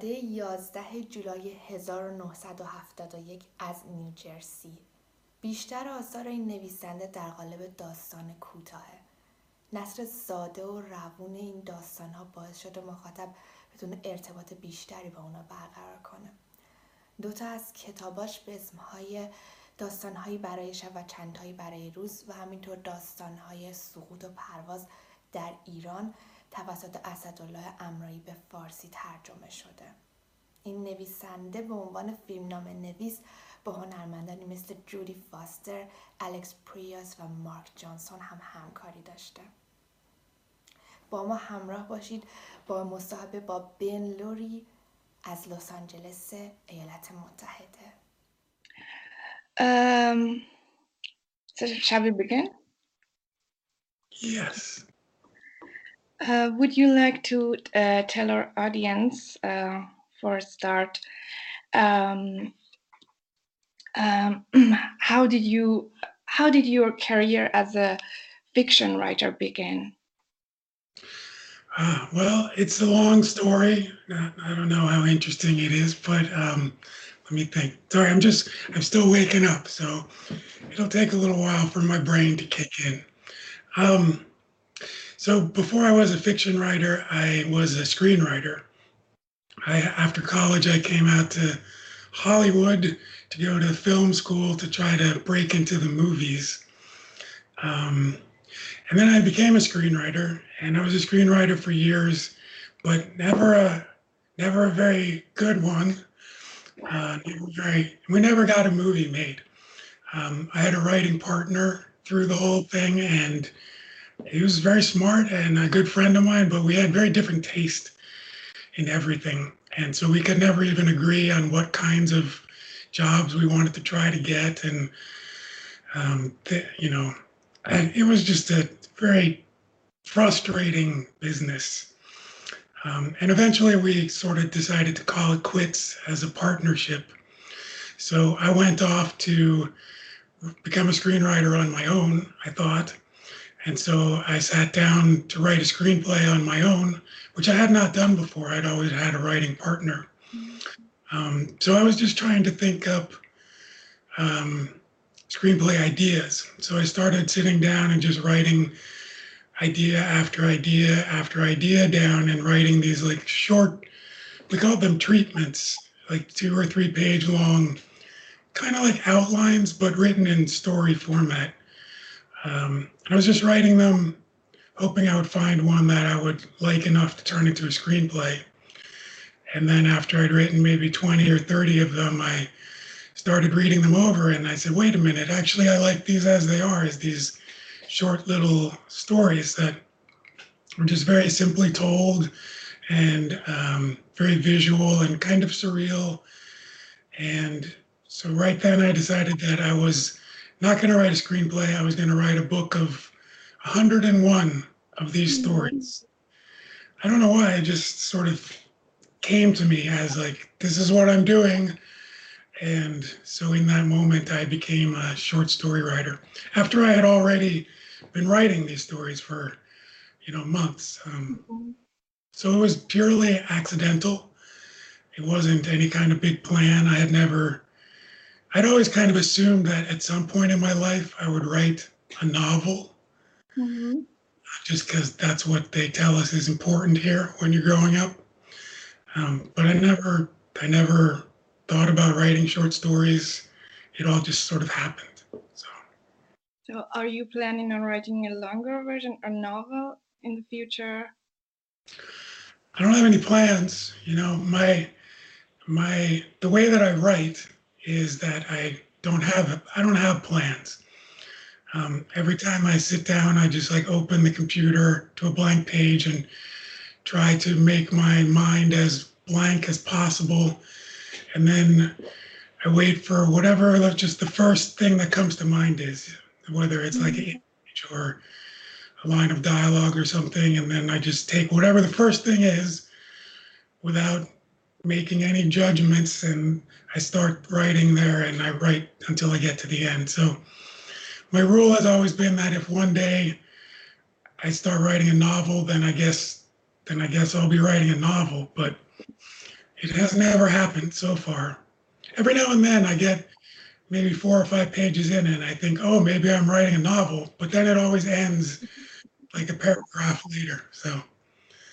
زاده 11 جولای 1971 از نیوجرسی بیشتر آثار این نویسنده در قالب داستان کوتاهه. نصر ساده و روون این داستان ها باعث شده مخاطب بتونه ارتباط بیشتری با اونا برقرار کنه. دوتا از کتاباش به اسمهای داستانهایی برای شب و چندهایی برای روز و همینطور داستانهای سقوط و پرواز در ایران توسط اسدالله امرایی به فارسی ترجمه شده این نویسنده به عنوان فیلمنامه نویس با هنرمندانی مثل جودی فاستر، الکس پریاس و مارک جانسون هم همکاری داشته با ما همراه باشید با مصاحبه با بن لوری از لس آنجلس ایالات متحده Um, so shall we begin? Yes. Uh, would you like to uh, tell our audience, uh, for a start, um, um, how did you, how did your career as a fiction writer begin? Uh, well, it's a long story. I don't know how interesting it is, but um, let me think. Sorry, I'm just, I'm still waking up, so it'll take a little while for my brain to kick in. So before I was a fiction writer, I was a screenwriter. I, after college, I came out to Hollywood to go to film school to try to break into the movies. Um, and then I became a screenwriter, and I was a screenwriter for years, but never a never a very good one. Uh, very, we never got a movie made. Um, I had a writing partner through the whole thing, and he was very smart and a good friend of mine, but we had very different taste in everything. And so we could never even agree on what kinds of jobs we wanted to try to get. And, um, th- you know, it was just a very frustrating business. Um, and eventually we sort of decided to call it quits as a partnership. So I went off to become a screenwriter on my own, I thought. And so I sat down to write a screenplay on my own, which I had not done before. I'd always had a writing partner. Um, so I was just trying to think up um, screenplay ideas. So I started sitting down and just writing idea after idea after idea down and writing these like short, we call them treatments, like two or three page long, kind of like outlines, but written in story format. Um, I was just writing them, hoping I would find one that I would like enough to turn into a screenplay. And then after I'd written maybe 20 or 30 of them, I started reading them over and I said, wait a minute, actually, I like these as they are, as these short little stories that were just very simply told and um, very visual and kind of surreal. And so right then I decided that I was not going to write a screenplay. I was going to write a book of 101 of these stories. I don't know why. It just sort of came to me as like, this is what I'm doing. And so in that moment, I became a short story writer. After I had already been writing these stories for, you know, months. Um, so it was purely accidental. It wasn't any kind of big plan. I had never, I'd always kind of assumed that at some point in my life I would write a novel, Mhm. just because that's what they tell us is important here when you're growing up. Um, but I never, I never thought about writing short stories. It all just sort of happened. So. So, are you planning on writing a longer version or novel in the future? I don't have any plans. You know, my my the way that I write is that I don't have I don't have plans. Um, every time I sit down, I just like open the computer to a blank page and try to make my mind as blank as possible, and then I wait for whatever just the first thing that comes to mind is, whether it's like an image or a line of dialogue or something, and then I just take whatever the first thing is without making any judgments and I start writing there and I write until I get to the end. So my rule has always been that if one day I start writing a novel, then I guess then I guess I'll be writing a novel. But It has never happened so far. Every now and then I get maybe four or five pages in and I think, oh, maybe I'm writing a novel, but then it always ends like a paragraph later. So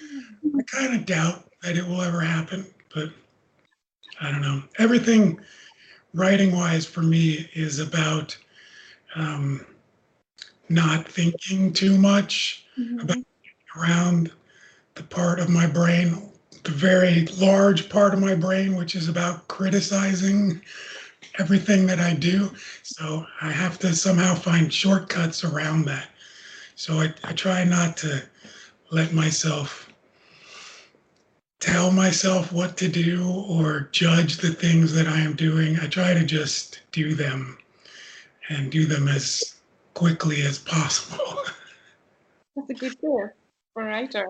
I kind of doubt that it will ever happen, but I don't know. Everything writing wise for me is about um, not thinking too much Mhm. about around the part of my brain, the very large part of my brain, which is about criticizing everything that I do. So I have to somehow find shortcuts around that. So I, I try not to let myself tell myself what to do or judge the things that I am doing. I try to just do them and do them as quickly as possible. That's a good tip for a writer.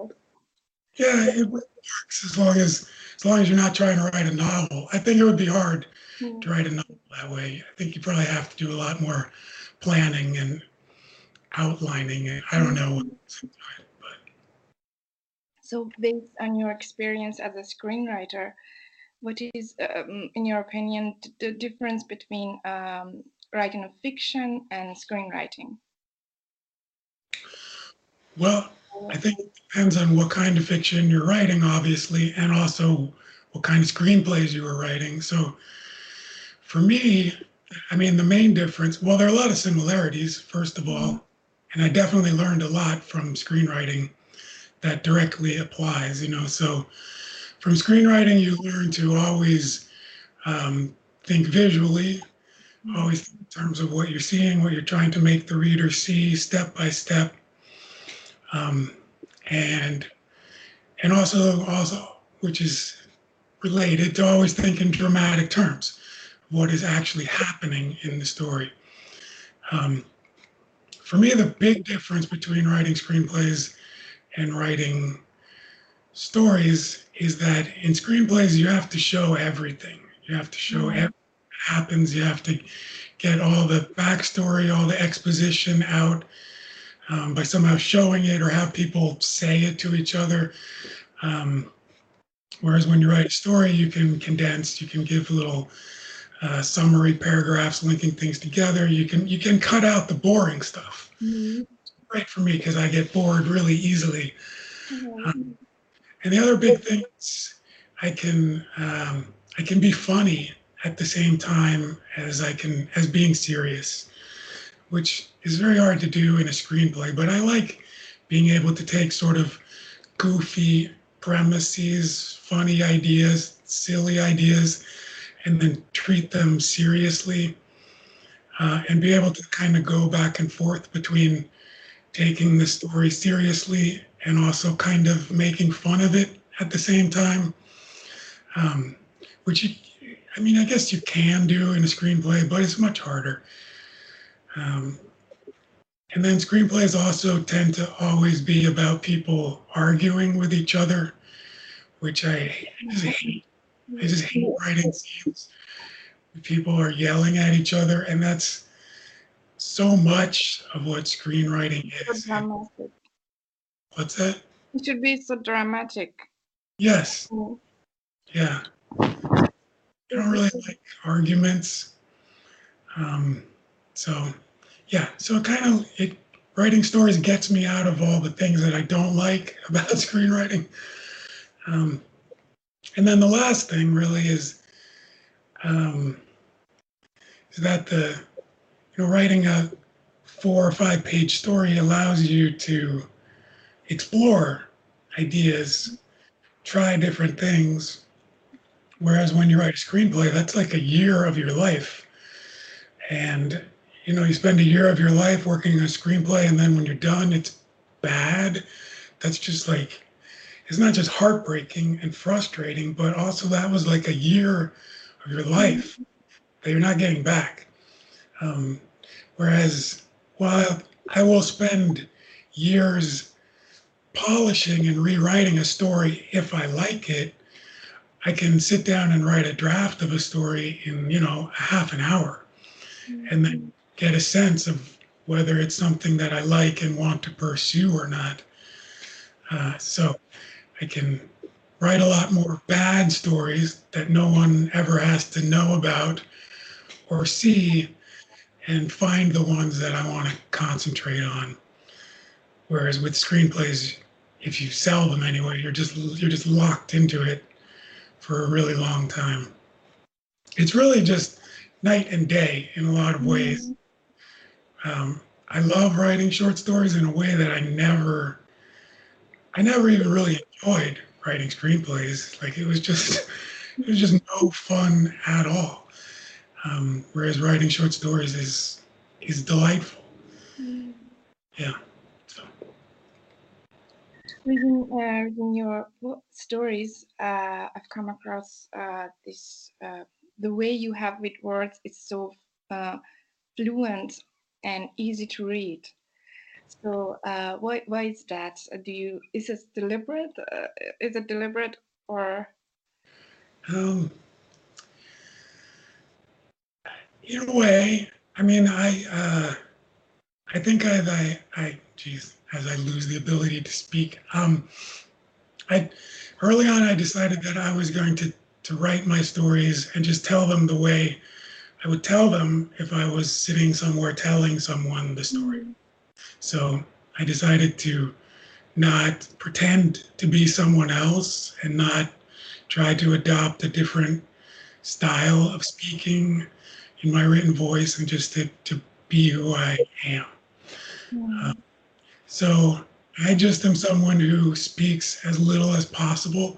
Yeah, it works as long as as long as you're not trying to write a novel. I think it would be hard Mm. to write a novel that way. I think you probably have to do a lot more planning and outlining. I don't know. what goes into it, but So, based on your experience as a screenwriter, what is, um, in your opinion, the difference between um, writing a fiction and screenwriting? well, I think it depends on what kind of fiction you're writing, obviously, and also what kind of screenplays you were writing. So for me, I mean, the main difference, well, there are a lot of similarities, first of all, and I definitely learned a lot from screenwriting that directly applies, you know. So from screenwriting, you learn to always um, think visually, always in terms of what you're seeing, what you're trying to make the reader see step by step. Um, and and also also which is related to always think in dramatic terms what is actually happening in the story um, for me the big difference between writing screenplays and writing stories is that in screenplays you have to show everything you have to show Mhm. everything happens you have to get all the backstory all the exposition out um, by somehow showing it or have people say it to each other. Um, whereas when you write a story, you can condense, you can give little uh, summary paragraphs linking things together. You can you can cut out the boring stuff. Great for me because I get bored really easily. Mhm. And the other big thing is I can um, I can be funny at the same time as I can as being serious, which is very hard to do in a screenplay. But I like being able to take sort of goofy premises, funny ideas, silly ideas, and then treat them seriously, uh, and be able to kind of go back and forth between taking the story seriously and also kind of making fun of it at the same time. Um, which you, I mean, I guess you can do in a screenplay, but it's much harder. Um, and then screenplays also tend to always be about people arguing with each other, which I just hate. I just hate writing scenes. People are yelling at each other, and that's so much of what screenwriting So is. dramatic. What's that? It should be so dramatic. Yes, Mm. yeah. I don't really like arguments. Um, so, yeah, so it kind of it writing stories gets me out of all the things that I don't like about screenwriting. Um, and then the last thing really is um, is that the you know writing a four or five page story allows you to explore ideas, try different things. Whereas when you write a screenplay, that's like a year of your life. And you know, you spend a year of your life working on a screenplay, and then when you're done, it's bad. That's just like, it's not just heartbreaking and frustrating, but also that was like a year of your life that you're not getting back. Um, whereas, while I will spend years polishing and rewriting a story if I like it, I can sit down and write a draft of a story in, you know, a half an hour and then get a sense of whether it's something that I like and want to pursue or not. Uh, so I can write a lot more bad stories that no one ever has to know about or see and find the ones that I want to concentrate on. Whereas with screenplays, if you sell them anyway, you're just you're just locked into it for a really long time. It's really just night and day in a lot of ways. Um, I love writing short stories in a way that I never, I never even really enjoyed writing screenplays. Like it was just, it was just no fun at all. Um, whereas writing short stories is is delightful. Yeah. So Reading, uh, reading your stories, uh, I've come across uh, this uh, the way you have with words is so uh, fluent and easy to read. So uh, why why is that? Do you is it deliberate? Uh, is it deliberate or um, in a way, I mean, I uh, I think I I I geez, as I lose the ability to speak, um, I early on I decided that I was going to to write my stories and just tell them the way I would tell them if I was sitting somewhere telling someone the story. So I decided to not pretend to be someone else and not try to adopt a different style of speaking in my written voice and just to, to be who I am. Uh, so I just am someone who speaks as little as possible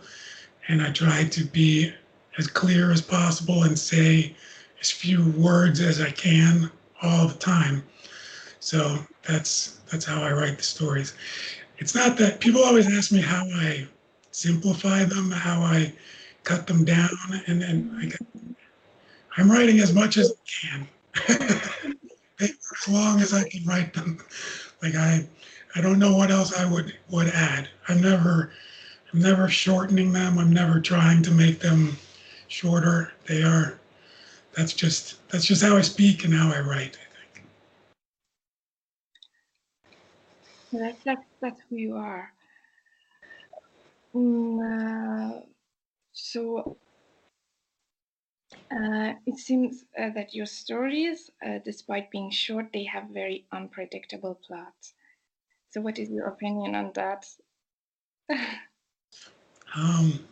and I try to be as clear as possible and say as few words as I can all the time. So that's that's how I write the stories. It's not that people always ask me how I simplify them, how I cut them down, and then I get, I'm writing as much as I can, as long as I can write them. Like I, I don't know what else I would would add. I'm never, I'm never shortening them. I'm never trying to make them shorter. They are. That's just that's just how I speak and how I write. I think. that's that's, that's who you are? Mm, uh, so uh, it seems uh, that your stories, uh, despite being short, they have very unpredictable plots. So, what is your opinion on that? Um,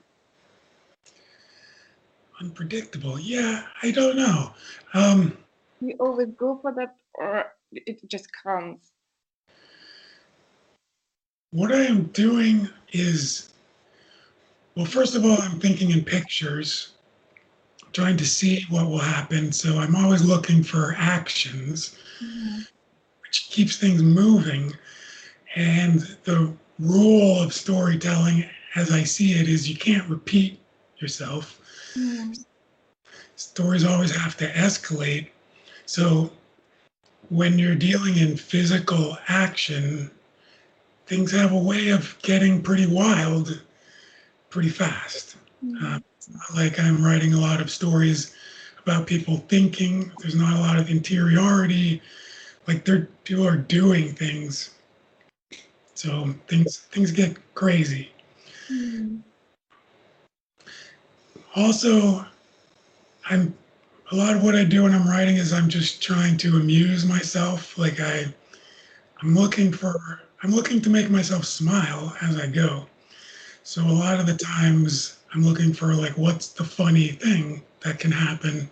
unpredictable. Yeah, I don't know. Um, you always go for that, or it just comes? what I am doing is, well, first of all, I'm thinking in pictures, trying to see what will happen. So I'm always looking for actions, mm-hmm. which keeps things moving. And the rule of storytelling, as I see it, is you can't repeat yourself. Mm. Stories always have to escalate. So when you're dealing in physical action, things have a way of getting pretty wild pretty fast. It's not like I'm writing a lot of stories about people thinking. There's not a lot of interiority. Like they're people are doing things. So things things get crazy. Mm. Also, I'm a lot of what I do when I'm writing is I'm just trying to amuse myself. Like I I'm looking for I'm looking to make myself smile as I go. So a lot of the times I'm looking for like what's the funny thing that can happen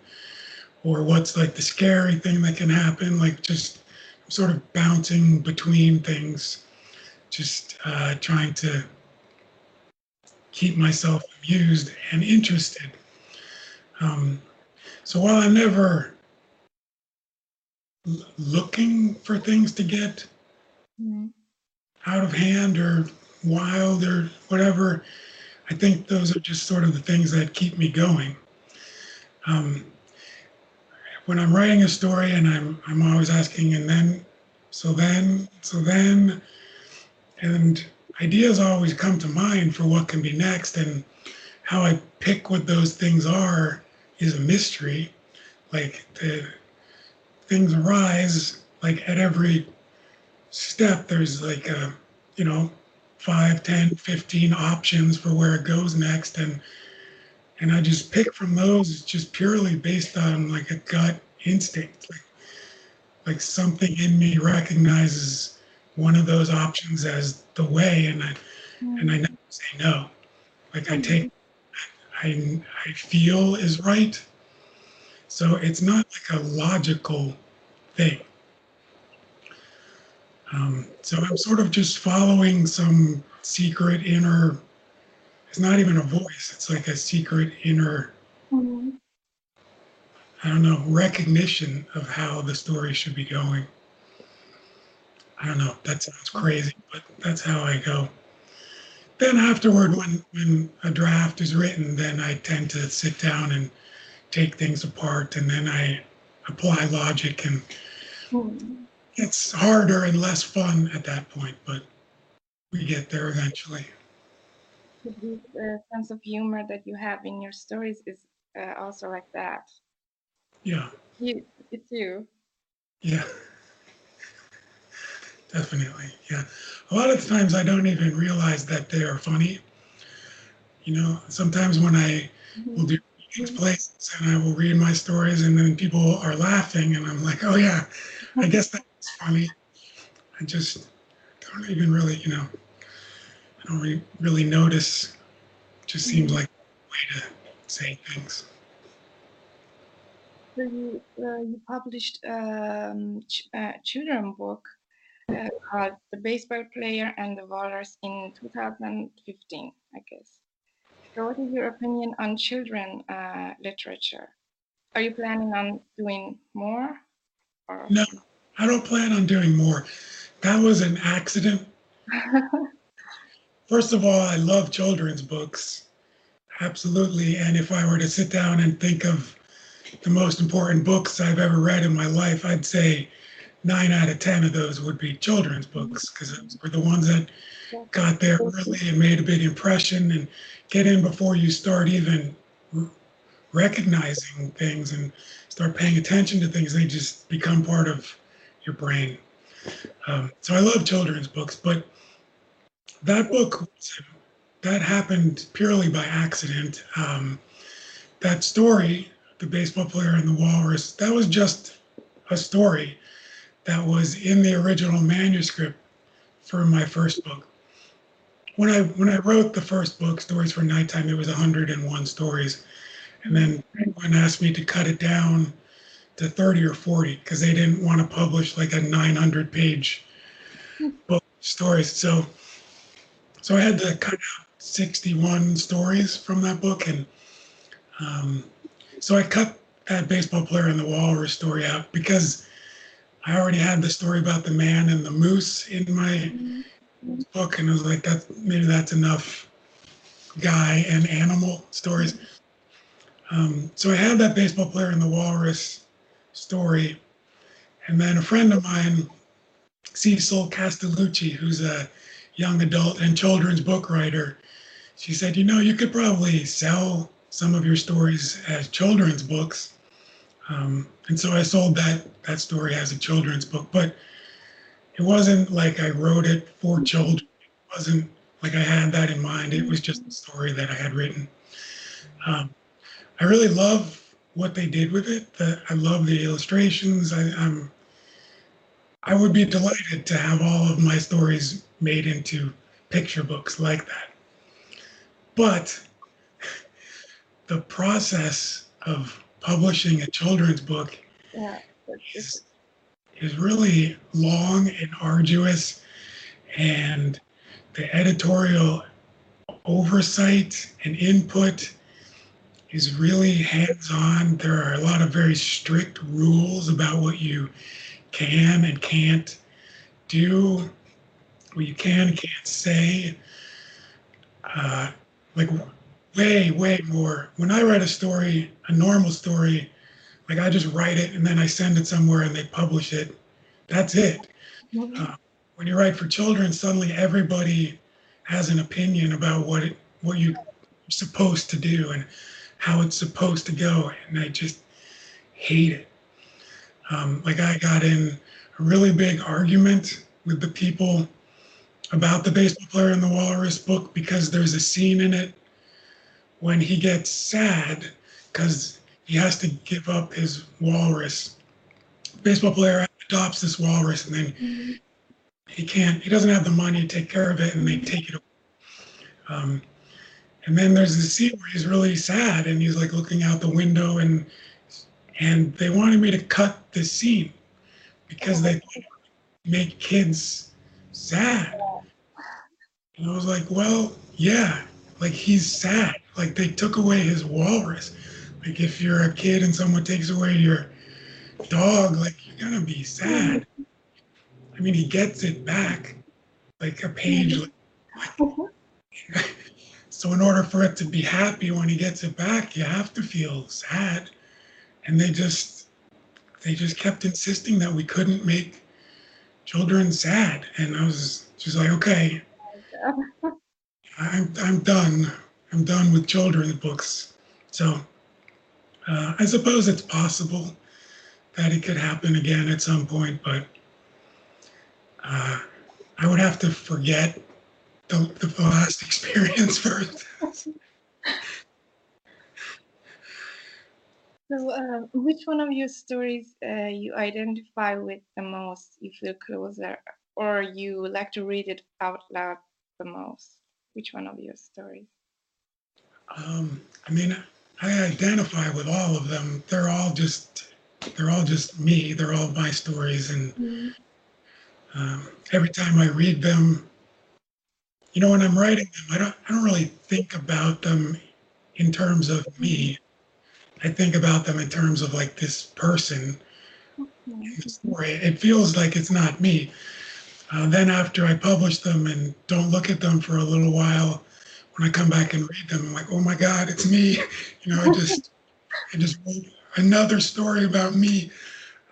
or what's like the scary thing that can happen like just sort of bouncing between things just uh, trying to keep myself amused and interested um, so while i'm never l- looking for things to get Mm. out of hand or wild or whatever. I think those are just sort of the things that keep me going. Um, when I'm writing a story and I'm I'm always asking, and then, so then, so then, and ideas always come to mind for what can be next, and how I pick what those things are is a mystery. Like the things arise like at every step there's like a you know 5, 10, 15 options for where it goes next. And and I just pick from those just purely based on like a gut instinct. Like, like something in me recognizes one of those options as the way and I mm-hmm. and I never say no. Like I mm-hmm. take I I feel is right. So it's not like a logical thing. Um, so I'm sort of just following some secret inner. It's not even a voice. It's like a secret inner. Mhm. I don't know recognition of how the story should be going. I don't know. That sounds crazy, but that's how I go. Then afterward, when when a draft is written, then I tend to sit down and take things apart, and then I apply logic, and Mhm. It's harder and less fun at that point, but we get there eventually. The uh, sense of humor that you have in your stories is uh, also like that. Yeah, You, it's you. yeah, definitely. Yeah, a lot of times I don't even realize that they are funny. You know, sometimes when I Mhm. will do readings places and I will read my stories, and then people are laughing, and I'm like, oh yeah, I guess that's funny. I just don't even really, you know, I don't re- really notice. It just seems like a way to say things. So you uh, you published um, ch- a children book uh, called "The Baseball Player and the Walrus" in 2015, I guess. So, what is your opinion on children uh, literature? Are you planning on doing more? Or No, I don't plan on doing more. That was an accident. First of all, I love children's books. Absolutely. And if I were to sit down and think of the most important books I've ever read in my life, I'd say nine out of 10 of those would be children's books because those were the ones that got there early and made a big impression and get in before you start even r- recognizing things and start paying attention to things. They just become part of your brain. Um, so I love children's books, but that book that happened purely by accident. Um, that story, the baseball player and the walrus, that was just a story that was in the original manuscript for my first book. When I when I wrote the first book, Stories for Nighttime, it was 101 stories, and then Penguin asked me to cut it down to 30 or 40 because they didn't want to publish like a 900 page book stories. So so I had to cut out 61 stories from that book, and um, so I cut that baseball player and the walrus story out because I already had the story about the man and the moose in my book, and I was like, that maybe that's enough guy and animal stories. Um, so I had that baseball player and the walrus story, and then a friend of mine, Cecil Castellucci, who's a young adult and children's book writer, she said, you know, you could probably sell some of your stories as children's books. Um, and so I sold that that story as a children's book, but it wasn't like I wrote it for children. It wasn't like I had that in mind. It was just a story that I had written. Um, I really love what they did with it. The, I love the illustrations. I, I'm I would be delighted to have all of my stories made into picture books like that. But the process of publishing a children's book yeah, is, is really long and arduous, and the editorial oversight and input is really hands on. There are a lot of very strict rules about what you can and can't do, what you can and can't say. Uh, like way, way more. When I write a story, a normal story, like I just write it and then I send it somewhere and they publish it. That's it. Mhm. Uh, when you write for children, suddenly everybody has an opinion about what it, what you're supposed to do and how it's supposed to go, and I just hate it. Um, like I got in a really big argument with the people about the baseball player in the Walrus book because there's a scene in it when he gets sad because he has to give up his walrus. Baseball player adopts this walrus and then mm-hmm. he can't, he doesn't have the money to take care of it and they take it away. Um, and then there's this scene where he's really sad and he's like looking out the window and and they wanted me to cut this scene because they make kids sad. And I was like, well, yeah, like he's sad. Like they took away his walrus. Like if you're a kid and someone takes away your dog, like you're gonna be sad. I mean, he gets it back, like a page. Like, so in order for it to be happy when he gets it back, you have to feel sad. And they just, they just kept insisting that we couldn't make children sad. And I was just like, okay, I'm, I'm done. I'm done with children's books. So uh, I suppose it's possible that it could happen again at some point, but uh, I would have to forget the, the last experience first. So, uh, which one of your stories uh, you identify with the most? You feel closer, or you like to read it out loud the most? Which one of your stories? Um, I mean, I identify with all of them. They're all just they're all just me. They're all my stories, and mm-hmm. um, every time I read them, you know, when I'm writing them, I don't I don't really think about them in terms of me. I think about them in terms of like this person in the story. It feels like it's not me. Uh, then after I publish them and don't look at them for a little while, when I come back and read them, I'm like, oh my God, it's me. You know, I just I just wrote another story about me.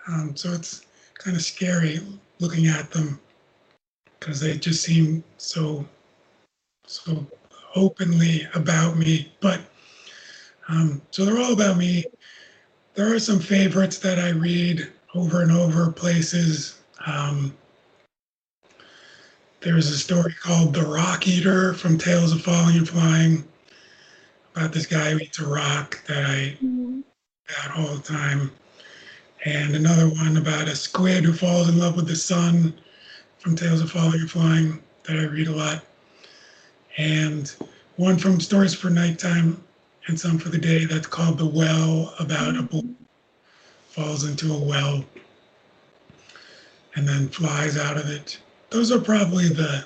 Um, so it's kind of scary looking at them because they just seem so so openly about me. But um, so they're all about me. There are some favorites that I read over and over places. Um, there's a story called The Rock Eater from Tales of Falling and Flying about this guy who eats a rock that I mm-hmm. all the time. And another one about a squid who falls in love with the sun from Tales of Falling and Flying that I read a lot. And one from Stories for Nighttime and some for the day that's called The Well about a boy falls into a well and then flies out of it. Those are probably the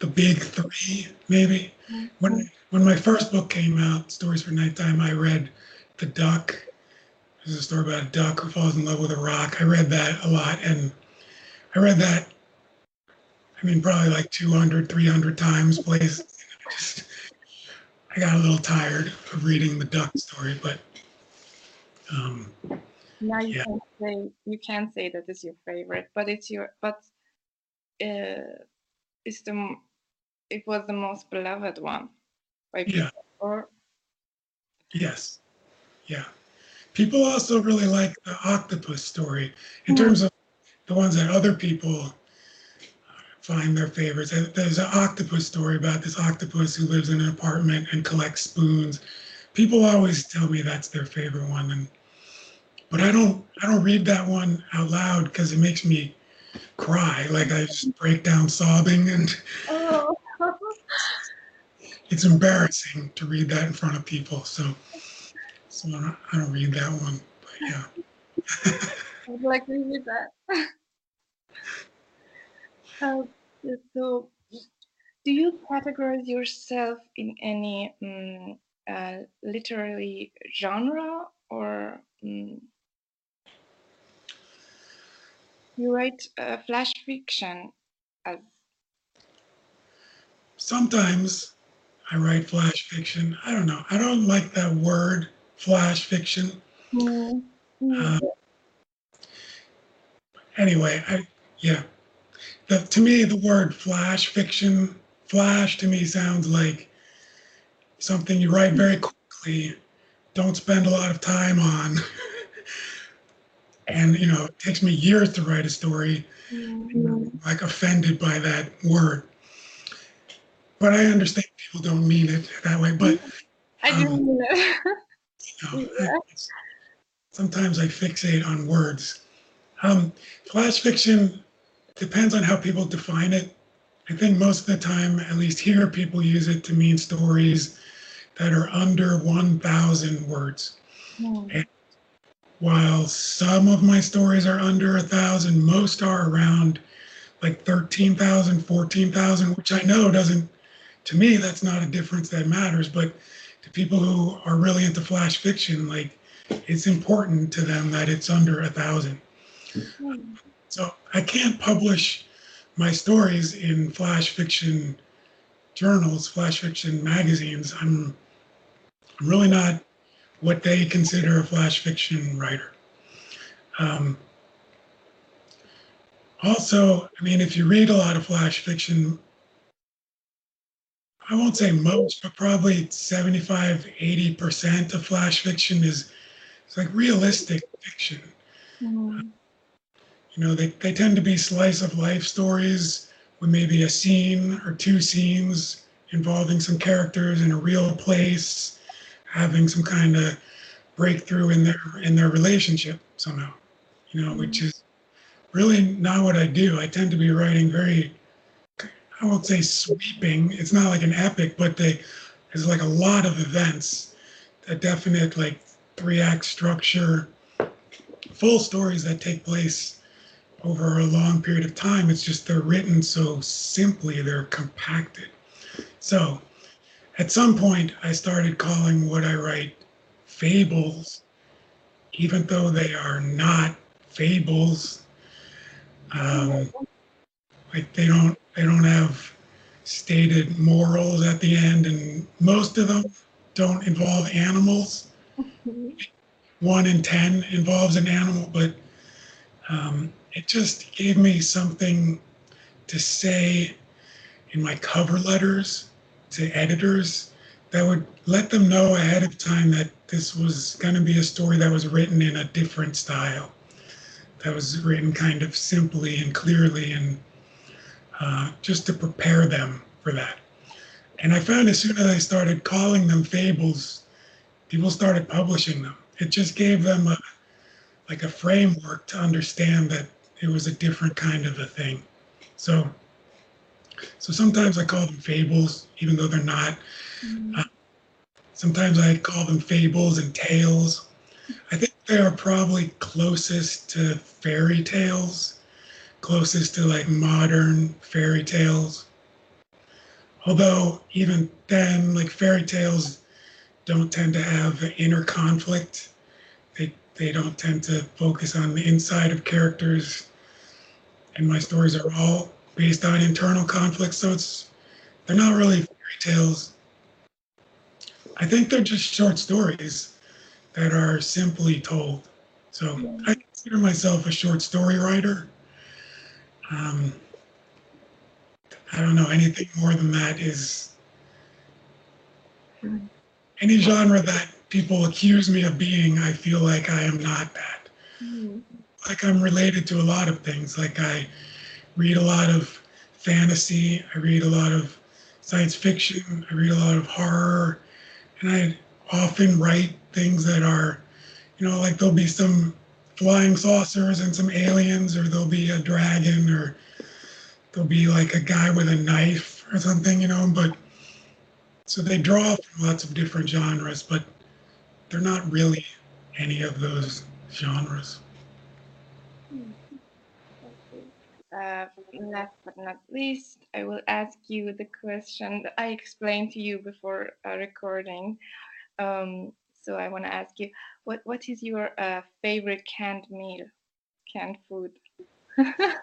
the big three, maybe. When when my first book came out, Stories for Nighttime, I read The Duck. There's a story about a duck who falls in love with a rock. I read that a lot, and I read that. I mean, probably like 200, 300 times. Place. I just I got a little tired of reading the duck story, but um, now you yeah. can say you can say that is your favorite, but it's your but uh, it's the it was the most beloved one by people. Yeah. Or yes, yeah. People also really like the octopus story in mm-hmm. terms of the ones that other people find their favorites. There's an octopus story about this octopus who lives in an apartment and collects spoons. People always tell me that's their favorite one, and but I don't I don't read that one out loud because it makes me cry. Like I just break down sobbing, and oh. it's embarrassing to read that in front of people. So so I don't, I don't read that one. But yeah. I'd like to read that. Uh, so, do you categorize yourself in any um, uh, literary genre or um, you write uh, flash fiction as sometimes i write flash fiction. I don't know. I don't like that word flash fiction. Mm-hmm. uh, anyway i yeah the, to me, the word flash fiction, flash to me sounds like something you write very quickly, don't spend a lot of time on, and you know, it takes me years to write a story. Mhm. like offended by that word. But I understand people don't mean it that way. But I do Um, mean it. you know, I- sometimes I fixate on words. Um, flash fiction depends on how people define it. I think most of the time, at least here, people use it to mean stories that are under 1,000 words. Hmm. While some of my stories are under 1,000, most are around like 13,000, 14,000, which I know doesn't, to me, that's not a difference that matters. But to people who are really into flash fiction, like it's important to them that it's under a 1,000. Hmm. So I can't publish my stories in flash fiction journals, flash fiction magazines. I'm, I'm really not what they consider a flash fiction writer. Um, also, I mean, if you read a lot of flash fiction, I won't say most, but probably 75, 80% of flash fiction is it's like realistic fiction. Mhm. You know, they, they tend to be slice of life stories with maybe a scene or two scenes involving some characters in a real place, having some kind of breakthrough in their in their relationship somehow. You know, which mm-hmm. is really not what I do. I tend to be writing very I won't say sweeping. It's not like an epic, but they there's like a lot of events, a definite like three act structure, full stories that take place over a long period of time. It's just they're written so simply, they're compacted. So at some point, I started calling what I write fables, even though they are not fables. Um, like they don't they don't have stated morals at the end, and most of them don't involve animals. One in ten involves an animal, but um, it just gave me something to say in my cover letters to editors that would let them know ahead of time that this was going to be a story that was written in a different style, that was written kind of simply and clearly, and uh, just to prepare them for that. And I found as soon as I started calling them fables, people started publishing them. It just gave them a like a framework to understand that it was a different kind of a thing. So, so sometimes I call them fables, even though they're not. Mhm. Sometimes I call them fables and tales. I think they are probably closest to fairy tales, closest to like modern fairy tales. Although even then, like fairy tales don't tend to have inner conflict. They they don't tend to focus on the inside of characters. And my stories are all based on internal conflict, so it's they're not really fairy tales. I think they're just short stories that are simply told. So I consider myself a short story writer. Um, I don't know anything more than that is any genre that people accuse me of being. I feel like I am not that. Mhm. Like I'm related to a lot of things. Like I read a lot of fantasy. I read a lot of science fiction. I read a lot of horror, and I often write things that are, you know, like there'll be some flying saucers and some aliens, or there'll be a dragon, or there'll be like a guy with a knife or something, you know. But so they draw from lots of different genres, but they're not really any of those genres. Uh, last but not least, I will ask you the question that I explained to you before uh, recording. Um, so I want to ask you, what what is your uh, favorite canned meal, canned food?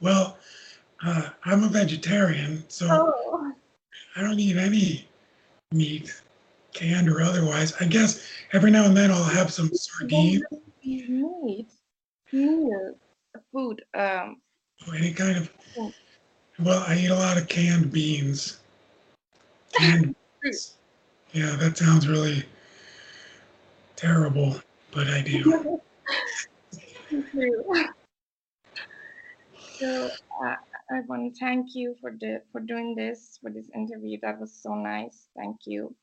Well, uh, I'm a vegetarian, so Oh, I don't eat any meat, canned or otherwise. I guess every now and then I'll have some sardines meat, meal, food. Um, any kind of. Well, I eat a lot of canned beans. Canned beans. Yeah, that sounds really terrible. but I do. So uh, I want to thank you for the for doing this for this interview. That was so nice. Thank you.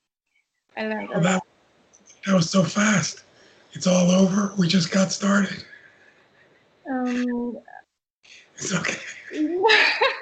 I learned Well, that, that was so fast. It's all over. We just got started. Um, It's okay.